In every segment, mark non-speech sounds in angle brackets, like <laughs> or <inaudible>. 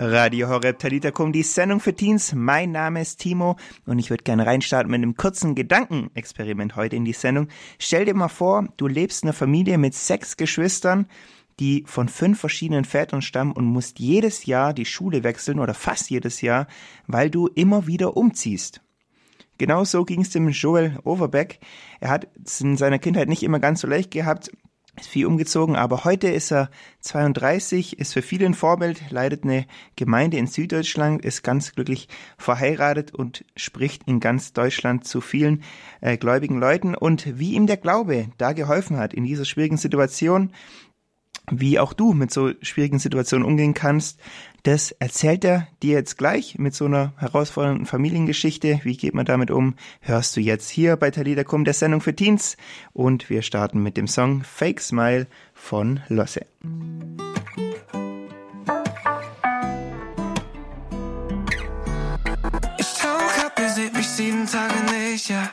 Radio Horeb Talitakum, die Sendung für Teens. Mein Name ist Timo und ich würde gerne reinstarten mit einem kurzen Gedankenexperiment heute in die Sendung. Stell dir mal vor, du lebst in einer Familie mit sechs Geschwistern, die von fünf verschiedenen Vätern stammen und musst jedes Jahr die Schule wechseln oder fast jedes Jahr, weil du immer wieder umziehst. Genau so ging es dem Joel Overbeck. Er hat es in seiner Kindheit nicht immer ganz so leicht gehabt ist viel umgezogen, aber heute ist er 32, ist für viele ein Vorbild, leitet eine Gemeinde in Süddeutschland, ist ganz glücklich verheiratet und spricht in ganz Deutschland zu vielen äh, gläubigen Leuten. Und wie ihm der Glaube da geholfen hat in dieser schwierigen Situation, wie auch du mit so schwierigen Situationen umgehen kannst, das erzählt er dir jetzt gleich mit so einer herausfordernden Familiengeschichte. Wie geht man damit um? Hörst du jetzt hier bei Talida Kum der Sendung für Teens. Und wir starten mit dem Song Fake Smile von Losse. Ich tauch ab, ihr seht mich sieben Tage nicht, ja.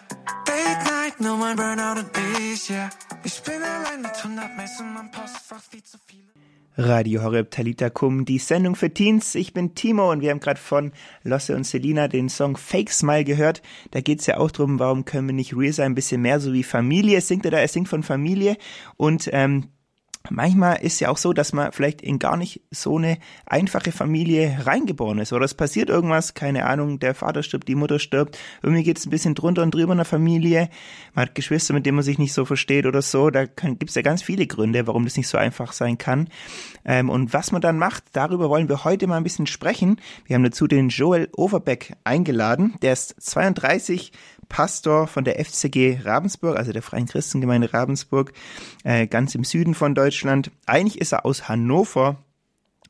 Late Night, nur mein Burnout und ich, ja. Ich bin allein mit 100 Mails in meinem Postfach, wie zu viele. Radio Horeb Talita Kum, die Sendung für Teens. Ich bin Timo und wir haben gerade von Losse und Selina den Song Fake Smile gehört. Da geht's ja auch drum, warum können wir nicht real sein, ein bisschen mehr so wie Familie. Singt er da, er singt von Familie und ähm, manchmal ist ja auch so, dass man vielleicht in gar nicht so eine einfache Familie reingeboren ist oder es passiert irgendwas, keine Ahnung, der Vater stirbt, die Mutter stirbt, irgendwie geht es ein bisschen drunter und drüber in der Familie, man hat Geschwister, mit denen man sich nicht so versteht oder so, da gibt es ja ganz viele Gründe, warum das nicht so einfach sein kann. Ähm, und was man dann macht, darüber wollen wir heute mal ein bisschen sprechen. Wir haben dazu den Joel Overbeck eingeladen, der ist 32, Pastor von der FCG Ravensburg, also der Freien Christengemeinde Ravensburg, äh, ganz im Süden von Deutschland. Eigentlich ist er aus Hannover.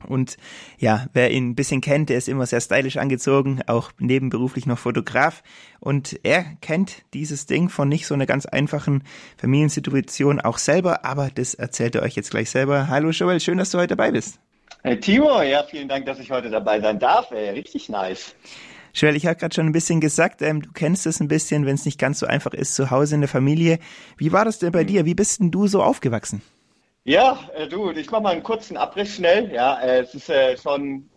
Und ja, wer ihn ein bisschen kennt, der ist immer sehr stylisch angezogen, auch nebenberuflich noch Fotograf. Und er kennt dieses Ding von nicht so einer ganz einfachen Familiensituation auch selber, aber das erzählt er euch jetzt gleich selber. Hallo Joel, schön, dass du heute dabei bist. Hey Timo, ja, vielen Dank, dass ich heute dabei sein darf. Ey, richtig nice. Joel, ich habe gerade schon ein bisschen gesagt, ähm, du kennst es ein bisschen, wenn es nicht ganz so einfach ist, zu Hause in der Familie. Wie war das denn bei dir? Wie bist denn du so aufgewachsen? Ja, äh, du, ich mache mal einen kurzen Abriss schnell. Ja, äh, es ist äh, schon,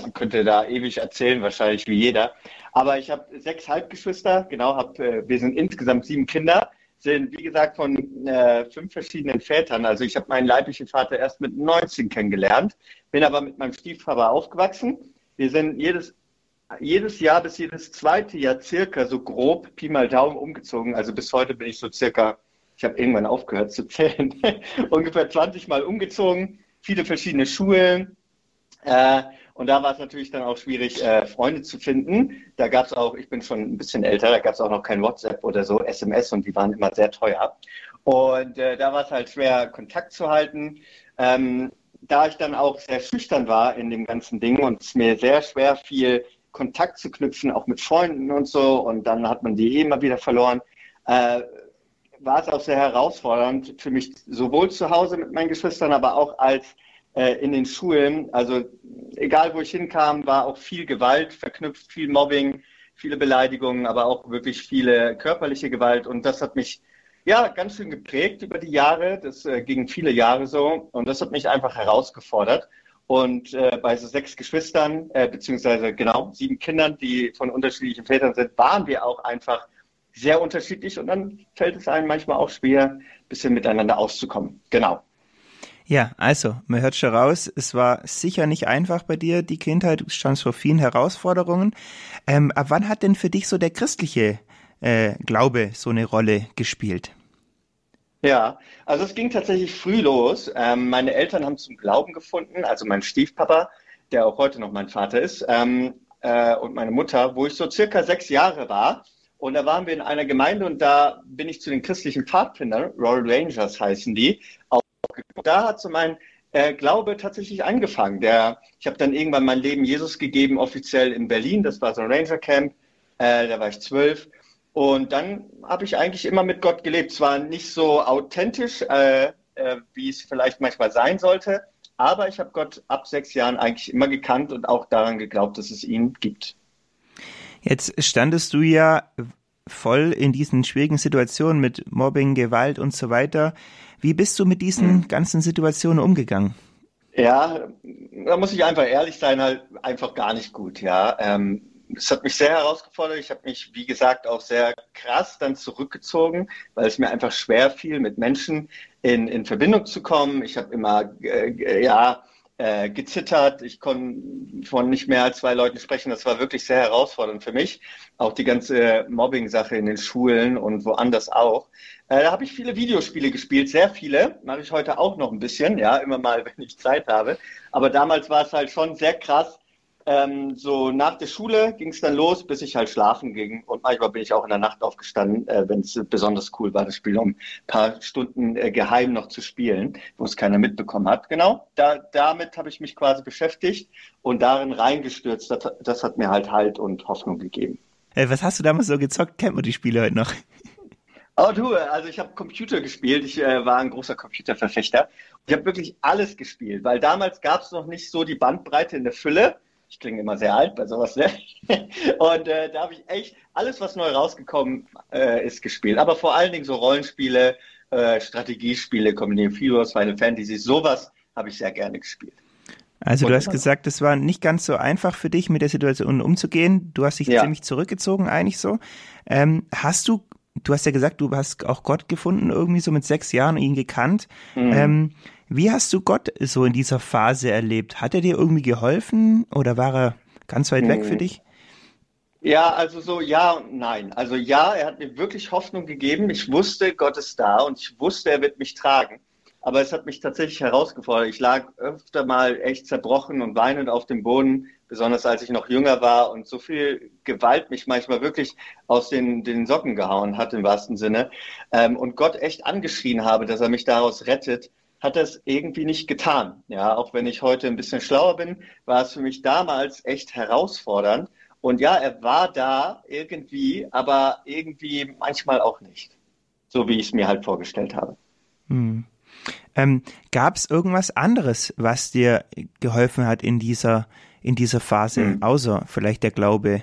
man könnte da ewig erzählen, wahrscheinlich wie jeder. Aber ich habe sechs Halbgeschwister, genau, hab, äh, wir sind insgesamt sieben Kinder, sind wie gesagt von äh, fünf verschiedenen Vätern. Also ich habe meinen leiblichen Vater erst mit 19 kennengelernt, bin aber mit meinem Stiefvater aufgewachsen. Wir sind jedes jedes Jahr bis jedes zweite Jahr circa so grob Pi mal Daumen umgezogen. Also bis heute bin ich so circa, ich habe irgendwann aufgehört zu zählen, <laughs> ungefähr 20 Mal umgezogen, viele verschiedene Schulen. Äh, und da war es natürlich dann auch schwierig, äh, Freunde zu finden. Da gab es auch, ich bin schon ein bisschen älter, da gab es auch noch kein WhatsApp oder so, SMS und die waren immer sehr teuer. Und äh, da war es halt schwer, Kontakt zu halten. Ähm, da ich dann auch sehr schüchtern war in dem ganzen Ding und es mir sehr schwer fiel, Kontakt zu knüpfen, auch mit Freunden und so. Und dann hat man die eh immer wieder verloren. Äh, war es auch sehr herausfordernd für mich, sowohl zu Hause mit meinen Geschwistern, aber auch als äh, in den Schulen. Also egal, wo ich hinkam, war auch viel Gewalt verknüpft, viel Mobbing, viele Beleidigungen, aber auch wirklich viele körperliche Gewalt. Und das hat mich ja ganz schön geprägt über die Jahre. Das äh, ging viele Jahre so. Und das hat mich einfach herausgefordert. Und äh, bei so sechs Geschwistern, äh, beziehungsweise genau sieben Kindern, die von unterschiedlichen Vätern sind, waren wir auch einfach sehr unterschiedlich. Und dann fällt es einem manchmal auch schwer, ein bisschen miteinander auszukommen. Genau. Ja, also, man hört schon raus, es war sicher nicht einfach bei dir, die Kindheit, du standst vor vielen Herausforderungen. Ähm, ab wann hat denn für dich so der christliche äh, Glaube so eine Rolle gespielt? Ja, also es ging tatsächlich früh los. Ähm, meine Eltern haben zum Glauben gefunden, also mein Stiefpapa, der auch heute noch mein Vater ist, ähm, äh, und meine Mutter, wo ich so circa sechs Jahre war. Und da waren wir in einer Gemeinde und da bin ich zu den christlichen Pfadfindern, Royal Rangers heißen die, auch da hat so mein äh, Glaube tatsächlich angefangen. Der, ich habe dann irgendwann mein Leben Jesus gegeben, offiziell in Berlin, das war so ein Ranger Camp, äh, da war ich zwölf. Und dann habe ich eigentlich immer mit Gott gelebt. Zwar nicht so authentisch, äh, äh, wie es vielleicht manchmal sein sollte, aber ich habe Gott ab sechs Jahren eigentlich immer gekannt und auch daran geglaubt, dass es ihn gibt. Jetzt standest du ja voll in diesen schwierigen Situationen mit Mobbing, Gewalt und so weiter. Wie bist du mit diesen hm. ganzen Situationen umgegangen? Ja, da muss ich einfach ehrlich sein, halt einfach gar nicht gut, ja. Ähm, es hat mich sehr herausgefordert. Ich habe mich, wie gesagt, auch sehr krass dann zurückgezogen, weil es mir einfach schwer fiel, mit Menschen in, in Verbindung zu kommen. Ich habe immer, äh, ja, äh, gezittert. Ich konnte von nicht mehr als zwei Leuten sprechen. Das war wirklich sehr herausfordernd für mich. Auch die ganze Mobbing-Sache in den Schulen und woanders auch. Äh, da habe ich viele Videospiele gespielt, sehr viele. Mache ich heute auch noch ein bisschen, ja, immer mal, <laughs> wenn ich Zeit habe. Aber damals war es halt schon sehr krass, ähm, so nach der Schule ging es dann los, bis ich halt schlafen ging. Und manchmal bin ich auch in der Nacht aufgestanden, äh, wenn es besonders cool war, das Spiel, um ein paar Stunden äh, geheim noch zu spielen, wo es keiner mitbekommen hat. Genau, da, damit habe ich mich quasi beschäftigt und darin reingestürzt. Das, das hat mir halt Halt und Hoffnung gegeben. Äh, was hast du damals so gezockt? Kennt man die Spiele heute noch? Oh du, also ich habe Computer gespielt. Ich äh, war ein großer Computerverfechter. Ich habe wirklich alles gespielt, weil damals gab es noch nicht so die Bandbreite in der Fülle ich klinge immer sehr alt bei sowas, ne? <laughs> Und äh, da habe ich echt alles, was neu rausgekommen äh, ist, gespielt. Aber vor allen Dingen so Rollenspiele, äh, Strategiespiele, Community Heroes, Final Fantasy, sowas habe ich sehr gerne gespielt. Also Und du hast gesagt, es war nicht ganz so einfach für dich, mit der Situation umzugehen. Du hast dich ja. ziemlich zurückgezogen, eigentlich so. Ähm, hast du, du hast ja gesagt, du hast auch Gott gefunden, irgendwie so mit sechs Jahren ihn gekannt. Mhm. Ähm, wie hast du Gott so in dieser Phase erlebt? Hat er dir irgendwie geholfen oder war er ganz weit weg für hm. dich? Ja, also so ja und nein. Also ja, er hat mir wirklich Hoffnung gegeben. Ich wusste, Gott ist da und ich wusste, er wird mich tragen. Aber es hat mich tatsächlich herausgefordert. Ich lag öfter mal echt zerbrochen und weinend auf dem Boden, besonders als ich noch jünger war und so viel Gewalt mich manchmal wirklich aus den, den Socken gehauen hat, im wahrsten Sinne. Ähm, und Gott echt angeschrien habe, dass er mich daraus rettet hat es irgendwie nicht getan. Ja, auch wenn ich heute ein bisschen schlauer bin, war es für mich damals echt herausfordernd. Und ja, er war da irgendwie, aber irgendwie manchmal auch nicht. So wie ich es mir halt vorgestellt habe. Hm. Ähm, Gab es irgendwas anderes, was dir geholfen hat in dieser, in dieser Phase, hm. außer vielleicht der Glaube?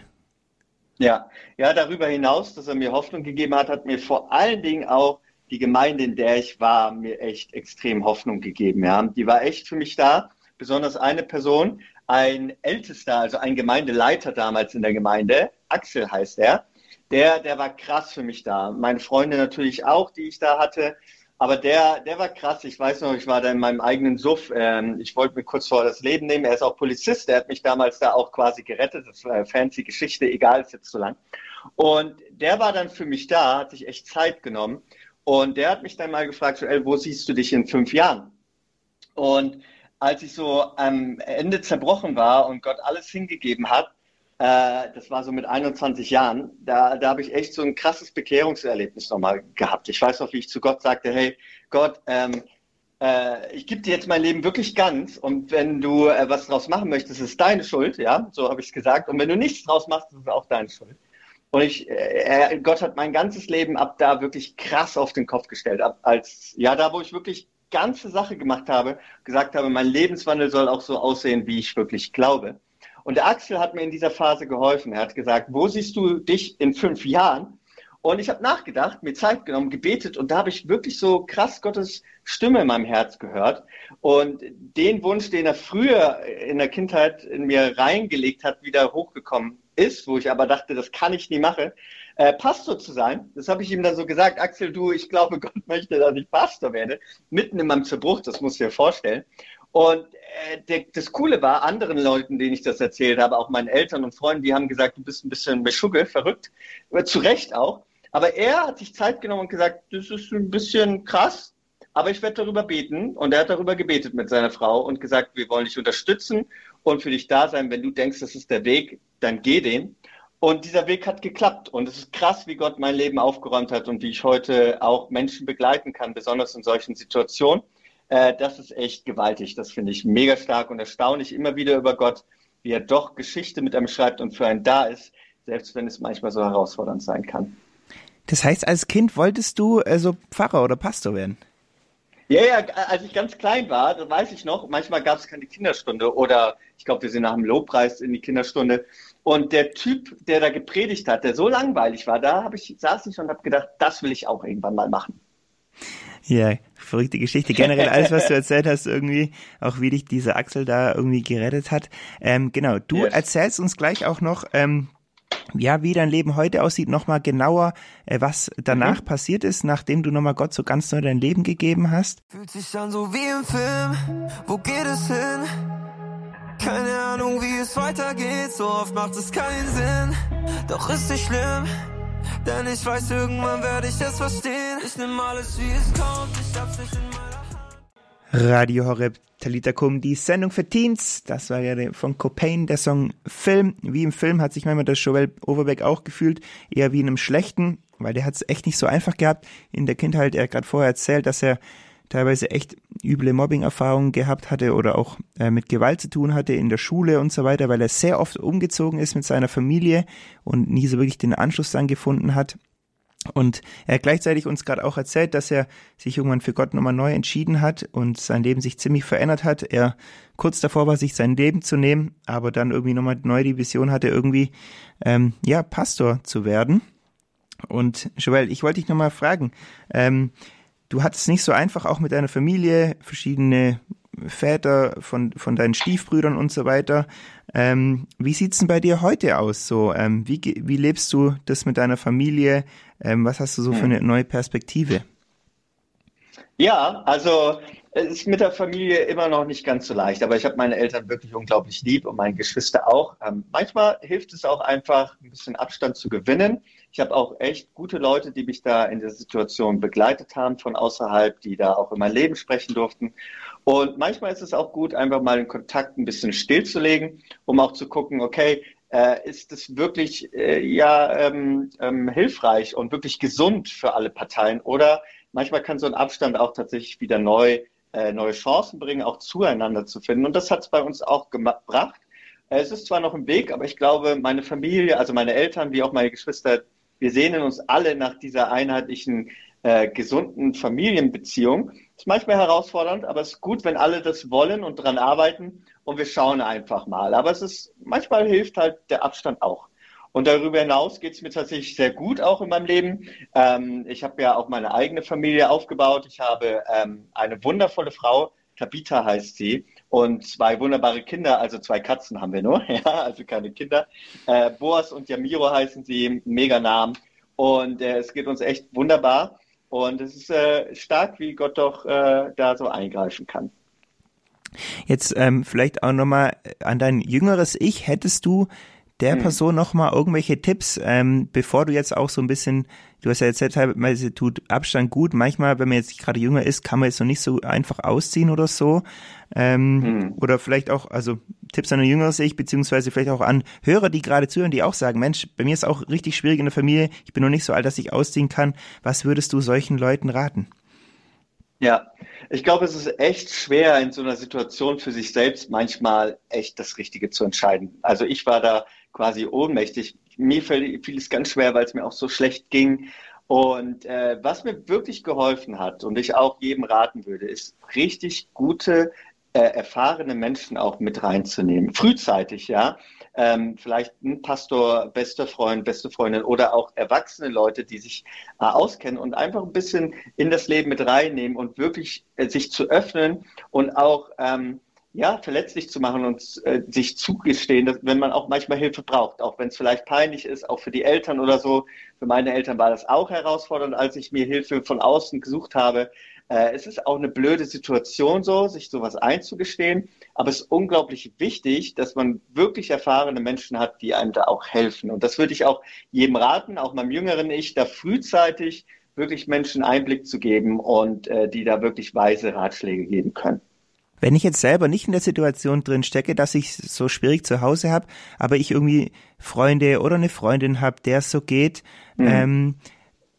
Ja, ja, darüber hinaus, dass er mir Hoffnung gegeben hat, hat mir vor allen Dingen auch die Gemeinde, in der ich war, mir echt extrem Hoffnung gegeben. Ja. Die war echt für mich da. Besonders eine Person, ein Ältester, also ein Gemeindeleiter damals in der Gemeinde, Axel heißt er, der, der war krass für mich da. Meine Freunde natürlich auch, die ich da hatte. Aber der, der war krass. Ich weiß noch, ich war da in meinem eigenen Suff. Ähm, ich wollte mir kurz vor das Leben nehmen. Er ist auch Polizist. Der hat mich damals da auch quasi gerettet. Das war eine fancy Geschichte. Egal, ist jetzt zu lang. Und der war dann für mich da, hat sich echt Zeit genommen. Und der hat mich dann mal gefragt, Joel, wo siehst du dich in fünf Jahren? Und als ich so am Ende zerbrochen war und Gott alles hingegeben hat, äh, das war so mit 21 Jahren, da, da habe ich echt so ein krasses Bekehrungserlebnis nochmal gehabt. Ich weiß noch, wie ich zu Gott sagte, hey Gott, ähm, äh, ich gebe dir jetzt mein Leben wirklich ganz und wenn du äh, was draus machen möchtest, ist deine Schuld, ja, so habe ich es gesagt. Und wenn du nichts draus machst, ist es auch deine Schuld. Und ich, äh, Gott hat mein ganzes Leben ab da wirklich krass auf den Kopf gestellt. Ab als, ja, da wo ich wirklich ganze Sache gemacht habe, gesagt habe, mein Lebenswandel soll auch so aussehen, wie ich wirklich glaube. Und der Axel hat mir in dieser Phase geholfen. Er hat gesagt, wo siehst du dich in fünf Jahren? Und ich habe nachgedacht, mir Zeit genommen, gebetet und da habe ich wirklich so krass Gottes Stimme in meinem Herz gehört. Und den Wunsch, den er früher in der Kindheit in mir reingelegt hat, wieder hochgekommen ist, wo ich aber dachte, das kann ich nie machen, äh, Pastor zu sein. Das habe ich ihm dann so gesagt, Axel, du, ich glaube, <laughs> Gott möchte, dass ich Pastor werde. Mitten in meinem Zerbruch, das musst du dir vorstellen. Und äh, der, das Coole war, anderen Leuten, denen ich das erzählt habe, auch meinen Eltern und Freunden, die haben gesagt, du bist ein bisschen Beschugge, verrückt. Aber zu Recht auch. Aber er hat sich Zeit genommen und gesagt, das ist ein bisschen krass, aber ich werde darüber beten. Und er hat darüber gebetet mit seiner Frau und gesagt, wir wollen dich unterstützen und für dich da sein. Wenn du denkst, das ist der Weg, dann geh den. Und dieser Weg hat geklappt. Und es ist krass, wie Gott mein Leben aufgeräumt hat und wie ich heute auch Menschen begleiten kann, besonders in solchen Situationen. Äh, das ist echt gewaltig. Das finde ich mega stark und erstaunlich immer wieder über Gott, wie er doch Geschichte mit einem schreibt und für einen da ist, selbst wenn es manchmal so herausfordernd sein kann. Das heißt, als Kind wolltest du also Pfarrer oder Pastor werden? Ja, ja, als ich ganz klein war, das weiß ich noch, manchmal gab es keine Kinderstunde oder ich glaube, wir sind nach dem Lobpreis in die Kinderstunde. Und der Typ, der da gepredigt hat, der so langweilig war, da habe ich saß ich und habe gedacht, das will ich auch irgendwann mal machen. Ja, verrückte Geschichte. Generell alles, was du <laughs> erzählt hast, irgendwie, auch wie dich dieser Axel da irgendwie gerettet hat. Ähm, genau, du yes. erzählst uns gleich auch noch, ähm, ja, wie dein Leben heute aussieht, nochmal genauer, äh, was danach mhm. passiert ist, nachdem du nochmal Gott so ganz neu dein Leben gegeben hast. Fühlt sich an so wie im Film, wo geht es hin? Keine Ahnung, wie es weitergeht, so oft macht es keinen Sinn, doch ist nicht schlimm. Denn ich weiß, irgendwann werde ich es verstehen. Ich nehme alles, wie es kommt, ich hab's nicht in meiner Hand. Radio Horeb Talita Kum, die Sendung für Teens. Das war ja von Copain, der Song Film. Wie im Film hat sich manchmal der Joel Overbeck auch gefühlt, eher wie in einem schlechten, weil der hat es echt nicht so einfach gehabt. In der Kindheit, er hat gerade vorher erzählt, dass er teilweise echt üble Mobbing-Erfahrungen gehabt hatte oder auch äh, mit Gewalt zu tun hatte in der Schule und so weiter, weil er sehr oft umgezogen ist mit seiner Familie und nie so wirklich den Anschluss dann gefunden hat. Und er hat gleichzeitig uns gerade auch erzählt, dass er sich irgendwann für Gott nochmal neu entschieden hat und sein Leben sich ziemlich verändert hat. Er kurz davor war, sich sein Leben zu nehmen, aber dann irgendwie nochmal neu die Vision hatte, irgendwie ähm, ja Pastor zu werden. Und Joel, ich wollte dich nochmal fragen, ähm, du hattest es nicht so einfach, auch mit deiner Familie, verschiedene Väter von, von deinen Stiefbrüdern und so weiter. Ähm, wie sieht's denn bei dir heute aus? So, ähm, wie, wie lebst du das mit deiner Familie? Ähm, was hast du so für hm. eine neue Perspektive? Ja, also es ist mit der Familie immer noch nicht ganz so leicht, aber ich habe meine Eltern wirklich unglaublich lieb und meine Geschwister auch. Ähm, manchmal hilft es auch einfach, ein bisschen Abstand zu gewinnen. Ich habe auch echt gute Leute, die mich da in der Situation begleitet haben von außerhalb, die da auch in mein Leben sprechen durften. Und manchmal ist es auch gut, einfach mal den Kontakt ein bisschen stillzulegen, um auch zu gucken, okay, äh, ist es wirklich äh, ja ähm, ähm, hilfreich und wirklich gesund für alle Parteien? Oder manchmal kann so ein Abstand auch tatsächlich wieder neu, äh, neue Chancen bringen, auch zueinander zu finden. Und das hat es bei uns auch gebracht. Äh, es ist zwar noch ein Weg, aber ich glaube, meine Familie, also meine Eltern wie auch meine Geschwister, wir sehnen uns alle nach dieser einheitlichen, äh, gesunden Familienbeziehung. Ist manchmal herausfordernd, aber es ist gut, wenn alle das wollen und daran arbeiten und wir schauen einfach mal. Aber es ist, manchmal hilft halt der Abstand auch. Und darüber hinaus geht es mir tatsächlich sehr gut auch in meinem Leben. Ähm, ich habe ja auch meine eigene Familie aufgebaut. Ich habe ähm, eine wundervolle Frau, Tabitha heißt sie, und zwei wunderbare Kinder, also zwei Katzen haben wir nur, <laughs> ja, also keine Kinder. Äh, Boas und Yamiro heißen sie, mega Namen. Und äh, es geht uns echt wunderbar. Und es ist äh, stark, wie Gott doch äh, da so eingreifen kann. Jetzt ähm, vielleicht auch nochmal an dein jüngeres Ich. Hättest du der hm. Person nochmal irgendwelche Tipps, ähm, bevor du jetzt auch so ein bisschen, du hast ja jetzt teilweise tut Abstand gut, manchmal, wenn man jetzt gerade jünger ist, kann man jetzt noch nicht so einfach ausziehen oder so. Ähm, hm. Oder vielleicht auch, also Tipps an ein jüngeres Ich, beziehungsweise vielleicht auch an Hörer, die gerade zuhören, die auch sagen, Mensch, bei mir ist auch richtig schwierig in der Familie, ich bin noch nicht so alt, dass ich ausziehen kann. Was würdest du solchen Leuten raten? Ja, ich glaube, es ist echt schwer, in so einer Situation für sich selbst manchmal echt das Richtige zu entscheiden. Also ich war da quasi ohnmächtig. Mir fiel, fiel es ganz schwer, weil es mir auch so schlecht ging. Und äh, was mir wirklich geholfen hat und ich auch jedem raten würde, ist richtig gute, äh, erfahrene Menschen auch mit reinzunehmen. Frühzeitig, ja ähm, vielleicht ein Pastor, bester Freund, beste Freundin oder auch erwachsene Leute, die sich äh, auskennen und einfach ein bisschen in das Leben mit reinnehmen und wirklich äh, sich zu öffnen und auch ähm, ja, verletzlich zu machen und äh, sich zugestehen, dass, wenn man auch manchmal Hilfe braucht, auch wenn es vielleicht peinlich ist, auch für die Eltern oder so. Für meine Eltern war das auch herausfordernd, als ich mir Hilfe von außen gesucht habe. Äh, es ist auch eine blöde Situation so, sich sowas einzugestehen, aber es ist unglaublich wichtig, dass man wirklich erfahrene Menschen hat, die einem da auch helfen. Und das würde ich auch jedem raten, auch meinem jüngeren Ich, da frühzeitig wirklich Menschen Einblick zu geben und äh, die da wirklich weise Ratschläge geben können. Wenn ich jetzt selber nicht in der Situation drin stecke, dass ich so schwierig zu Hause habe, aber ich irgendwie Freunde oder eine Freundin habe, der es so geht, mhm. ähm,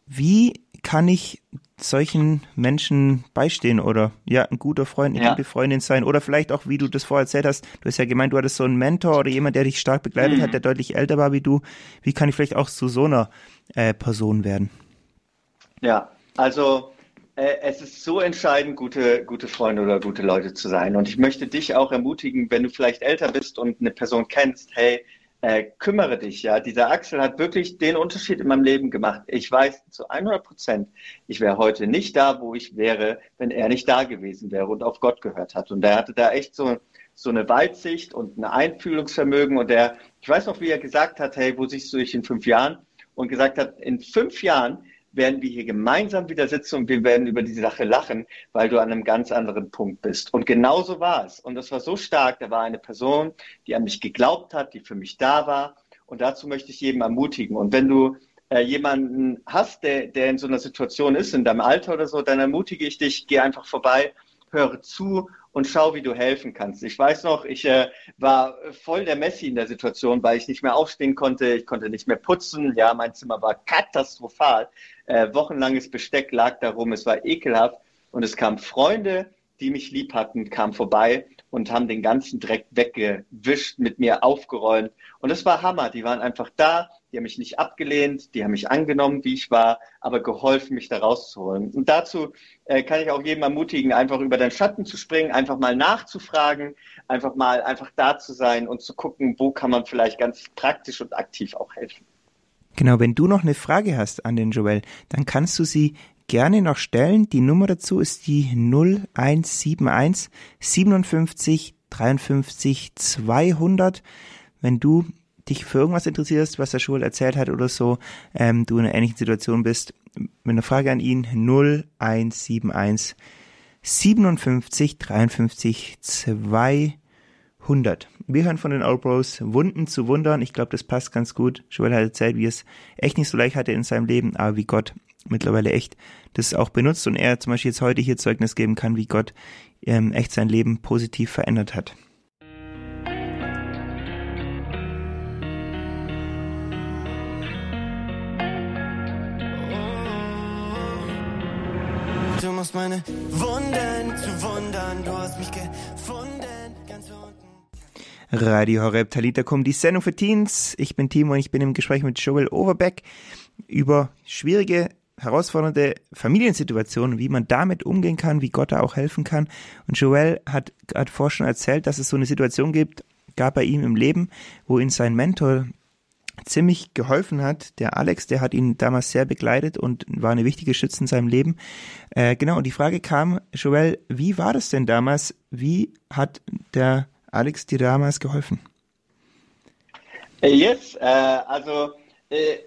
wie kann ich solchen Menschen beistehen oder ja, ein guter Freund, eine ja. gute Freundin sein oder vielleicht auch, wie du das vorher erzählt hast, du hast ja gemeint, du hattest so einen Mentor oder jemand, der dich stark begleitet mhm. hat, der deutlich älter war wie du. Wie kann ich vielleicht auch zu so einer äh, Person werden? Ja, also es ist so entscheidend, gute, gute Freunde oder gute Leute zu sein. Und ich möchte dich auch ermutigen, wenn du vielleicht älter bist und eine Person kennst, hey, äh, kümmere dich, ja. Dieser Axel hat wirklich den Unterschied in meinem Leben gemacht. Ich weiß zu 100 Prozent, ich wäre heute nicht da, wo ich wäre, wenn er nicht da gewesen wäre und auf Gott gehört hat. Und er hatte da echt so, so eine Weitsicht und ein Einfühlungsvermögen und er, ich weiß noch, wie er gesagt hat, hey, wo siehst du dich in fünf Jahren? Und gesagt hat, in fünf Jahren werden wir hier gemeinsam wieder sitzen und wir werden über diese Sache lachen, weil du an einem ganz anderen Punkt bist. Und genauso war es. Und das war so stark. Da war eine Person, die an mich geglaubt hat, die für mich da war. Und dazu möchte ich jedem ermutigen. Und wenn du äh, jemanden hast, der, der in so einer Situation ist, in deinem Alter oder so, dann ermutige ich dich, geh einfach vorbei, höre zu und schau, wie du helfen kannst. Ich weiß noch, ich äh, war voll der Messi in der Situation, weil ich nicht mehr aufstehen konnte, ich konnte nicht mehr putzen, ja, mein Zimmer war katastrophal. Äh, wochenlanges Besteck lag darum, es war ekelhaft. Und es kamen Freunde, die mich lieb hatten, kamen vorbei und haben den ganzen Dreck weggewischt, mit mir aufgeräumt. Und das war Hammer. Die waren einfach da, die haben mich nicht abgelehnt, die haben mich angenommen, wie ich war, aber geholfen, mich da rauszuholen. Und dazu äh, kann ich auch jedem ermutigen, einfach über den Schatten zu springen, einfach mal nachzufragen, einfach mal einfach da zu sein und zu gucken, wo kann man vielleicht ganz praktisch und aktiv auch helfen. Genau, wenn du noch eine Frage hast an den Joel, dann kannst du sie gerne noch stellen. Die Nummer dazu ist die 0171 57 53 200. Wenn du dich für irgendwas interessierst, was der Joel erzählt hat oder so, ähm, du in einer ähnlichen Situation bist, mit einer Frage an ihn 0171 57 53 200. 100. Wir hören von den Old Bros Wunden zu Wundern. Ich glaube, das passt ganz gut. Joel hat erzählt, wie es echt nicht so leicht hatte in seinem Leben, aber wie Gott mittlerweile echt das auch benutzt und er zum Beispiel jetzt heute hier Zeugnis geben kann, wie Gott ähm, echt sein Leben positiv verändert hat. Du machst meine Wunden zu wundern, du hast mich gefunden. Radio Horeb Talitakum, die Sendung für Teens. Ich bin Timo und ich bin im Gespräch mit Joel Overbeck über schwierige, herausfordernde Familiensituationen, wie man damit umgehen kann, wie Gott da auch helfen kann. Und Joel hat gerade vorher schon erzählt, dass es so eine Situation gibt, gab bei ihm im Leben, wo ihn sein Mentor ziemlich geholfen hat. Der Alex, der hat ihn damals sehr begleitet und war eine wichtige Stütze in seinem Leben. Äh, genau, und die Frage kam, Joel, wie war das denn damals? Wie hat der Alex dir damals geholfen? Äh, yes, äh, also äh,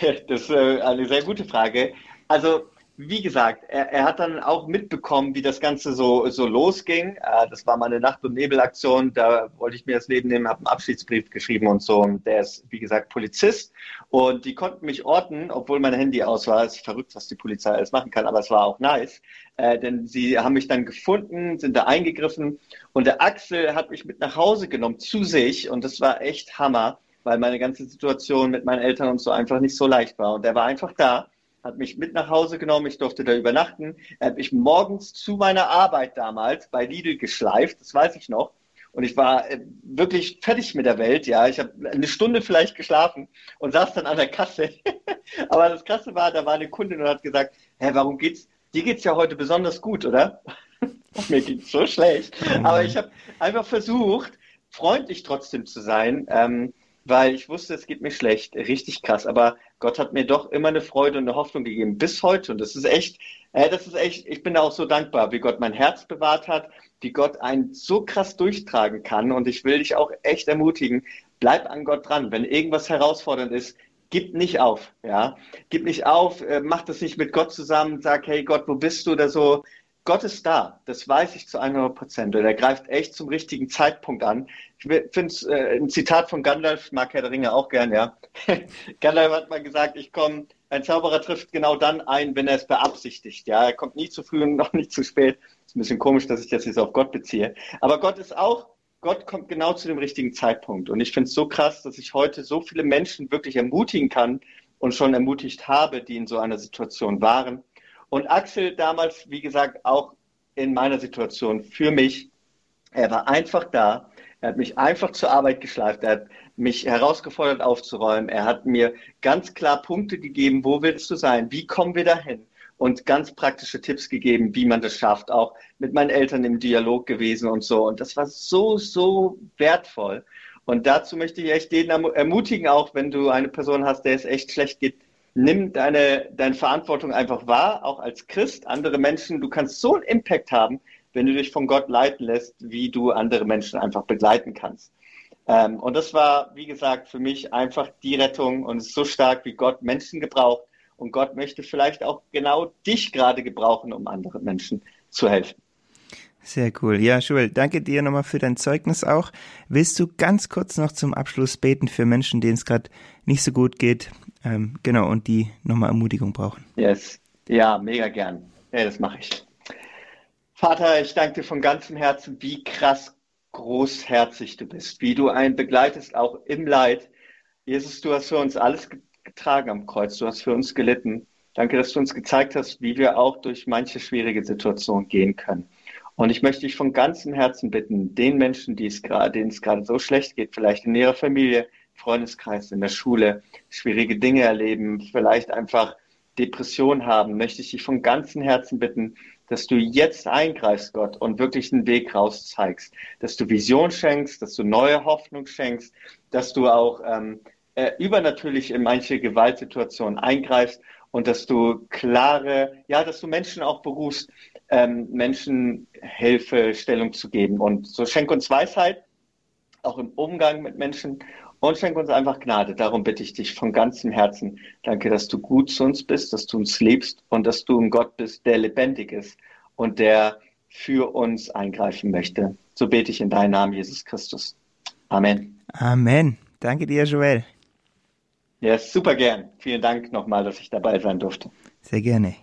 <laughs> das ist äh, eine sehr gute Frage. Also wie gesagt, er, er, hat dann auch mitbekommen, wie das Ganze so, so losging. Äh, das war mal eine Nacht- und Nebelaktion. Da wollte ich mir das Leben nehmen, habe einen Abschiedsbrief geschrieben und so. Und der ist, wie gesagt, Polizist. Und die konnten mich orten, obwohl mein Handy aus war. Es ist verrückt, was die Polizei alles machen kann, aber es war auch nice. Äh, denn sie haben mich dann gefunden, sind da eingegriffen. Und der Axel hat mich mit nach Hause genommen, zu sich. Und das war echt Hammer, weil meine ganze Situation mit meinen Eltern und so einfach nicht so leicht war. Und er war einfach da hat mich mit nach Hause genommen, ich durfte da übernachten. Er hat mich morgens zu meiner Arbeit damals bei Lidl geschleift, das weiß ich noch. Und ich war äh, wirklich fertig mit der Welt, ja. Ich habe eine Stunde vielleicht geschlafen und saß dann an der Kasse. <laughs> Aber das Krasse war, da war eine Kundin und hat gesagt, hä, warum geht's, dir geht's ja heute besonders gut, oder? <laughs> Mir geht's so schlecht. Oh Aber ich habe einfach versucht, freundlich trotzdem zu sein. Ähm, weil ich wusste, es geht mir schlecht, richtig krass. Aber Gott hat mir doch immer eine Freude und eine Hoffnung gegeben, bis heute. Und das ist echt, äh, das ist echt, ich bin da auch so dankbar, wie Gott mein Herz bewahrt hat, wie Gott einen so krass durchtragen kann. Und ich will dich auch echt ermutigen, bleib an Gott dran. Wenn irgendwas herausfordernd ist, gib nicht auf, ja. Gib nicht auf, äh, mach das nicht mit Gott zusammen, sag, hey Gott, wo bist du oder so. Gott ist da, das weiß ich zu 100 Prozent. Und er greift echt zum richtigen Zeitpunkt an. Ich finde es äh, ein Zitat von Gandalf, mag Herr der Ringe auch gern, ja. <laughs> Gandalf hat mal gesagt, ich komme, ein Zauberer trifft genau dann ein, wenn er es beabsichtigt. Ja, er kommt nie zu früh und <laughs> noch nicht zu spät. Ist ein bisschen komisch, dass ich das jetzt auf Gott beziehe. Aber Gott ist auch, Gott kommt genau zu dem richtigen Zeitpunkt. Und ich finde es so krass, dass ich heute so viele Menschen wirklich ermutigen kann und schon ermutigt habe, die in so einer Situation waren und Axel damals, wie gesagt, auch in meiner Situation für mich, er war einfach da. Er hat mich einfach zur Arbeit geschleift. Er hat mich herausgefordert aufzuräumen. Er hat mir ganz klar Punkte gegeben, wo willst du sein? Wie kommen wir dahin? Und ganz praktische Tipps gegeben, wie man das schafft. Auch mit meinen Eltern im Dialog gewesen und so. Und das war so, so wertvoll. Und dazu möchte ich echt jeden ermutigen, auch wenn du eine Person hast, der es echt schlecht geht, nimm deine, deine Verantwortung einfach wahr, auch als Christ, andere Menschen. Du kannst so einen Impact haben, wenn du dich von Gott leiten lässt, wie du andere Menschen einfach begleiten kannst. Ähm, und das war, wie gesagt, für mich einfach die Rettung und so stark, wie Gott Menschen gebraucht. Und Gott möchte vielleicht auch genau dich gerade gebrauchen, um anderen Menschen zu helfen. Sehr cool. Ja, Joel, danke dir nochmal für dein Zeugnis auch. Willst du ganz kurz noch zum Abschluss beten für Menschen, denen es gerade nicht so gut geht? Ähm, genau, und die nochmal Ermutigung brauchen. Yes. Ja, mega gern. Ja, das mache ich. Vater, ich danke dir von ganzem Herzen, wie krass großherzig du bist, wie du einen begleitest, auch im Leid. Jesus, du hast für uns alles getragen am Kreuz, du hast für uns gelitten. Danke, dass du uns gezeigt hast, wie wir auch durch manche schwierige Situationen gehen können. Und ich möchte dich von ganzem Herzen bitten, den Menschen, die es gerade, denen es gerade so schlecht geht, vielleicht in ihrer Familie, Freundeskreis, in der Schule, schwierige Dinge erleben, vielleicht einfach Depression haben, möchte ich dich von ganzem Herzen bitten, dass du jetzt eingreifst, Gott, und wirklich einen Weg raus zeigst, dass du Vision schenkst, dass du neue Hoffnung schenkst, dass du auch ähm, äh, übernatürlich in manche Gewaltsituationen eingreifst und dass du klare, ja, dass du Menschen auch berufst, ähm, Menschen Hilfestellung zu geben. Und so schenk uns Weisheit, auch im Umgang mit Menschen und schenk uns einfach Gnade. Darum bitte ich dich von ganzem Herzen. Danke, dass du gut zu uns bist, dass du uns liebst und dass du ein Gott bist, der lebendig ist und der für uns eingreifen möchte. So bete ich in deinen Namen, Jesus Christus. Amen. Amen. Danke dir, Joel. Ja, super gern. Vielen Dank nochmal, dass ich dabei sein durfte. Sehr gerne.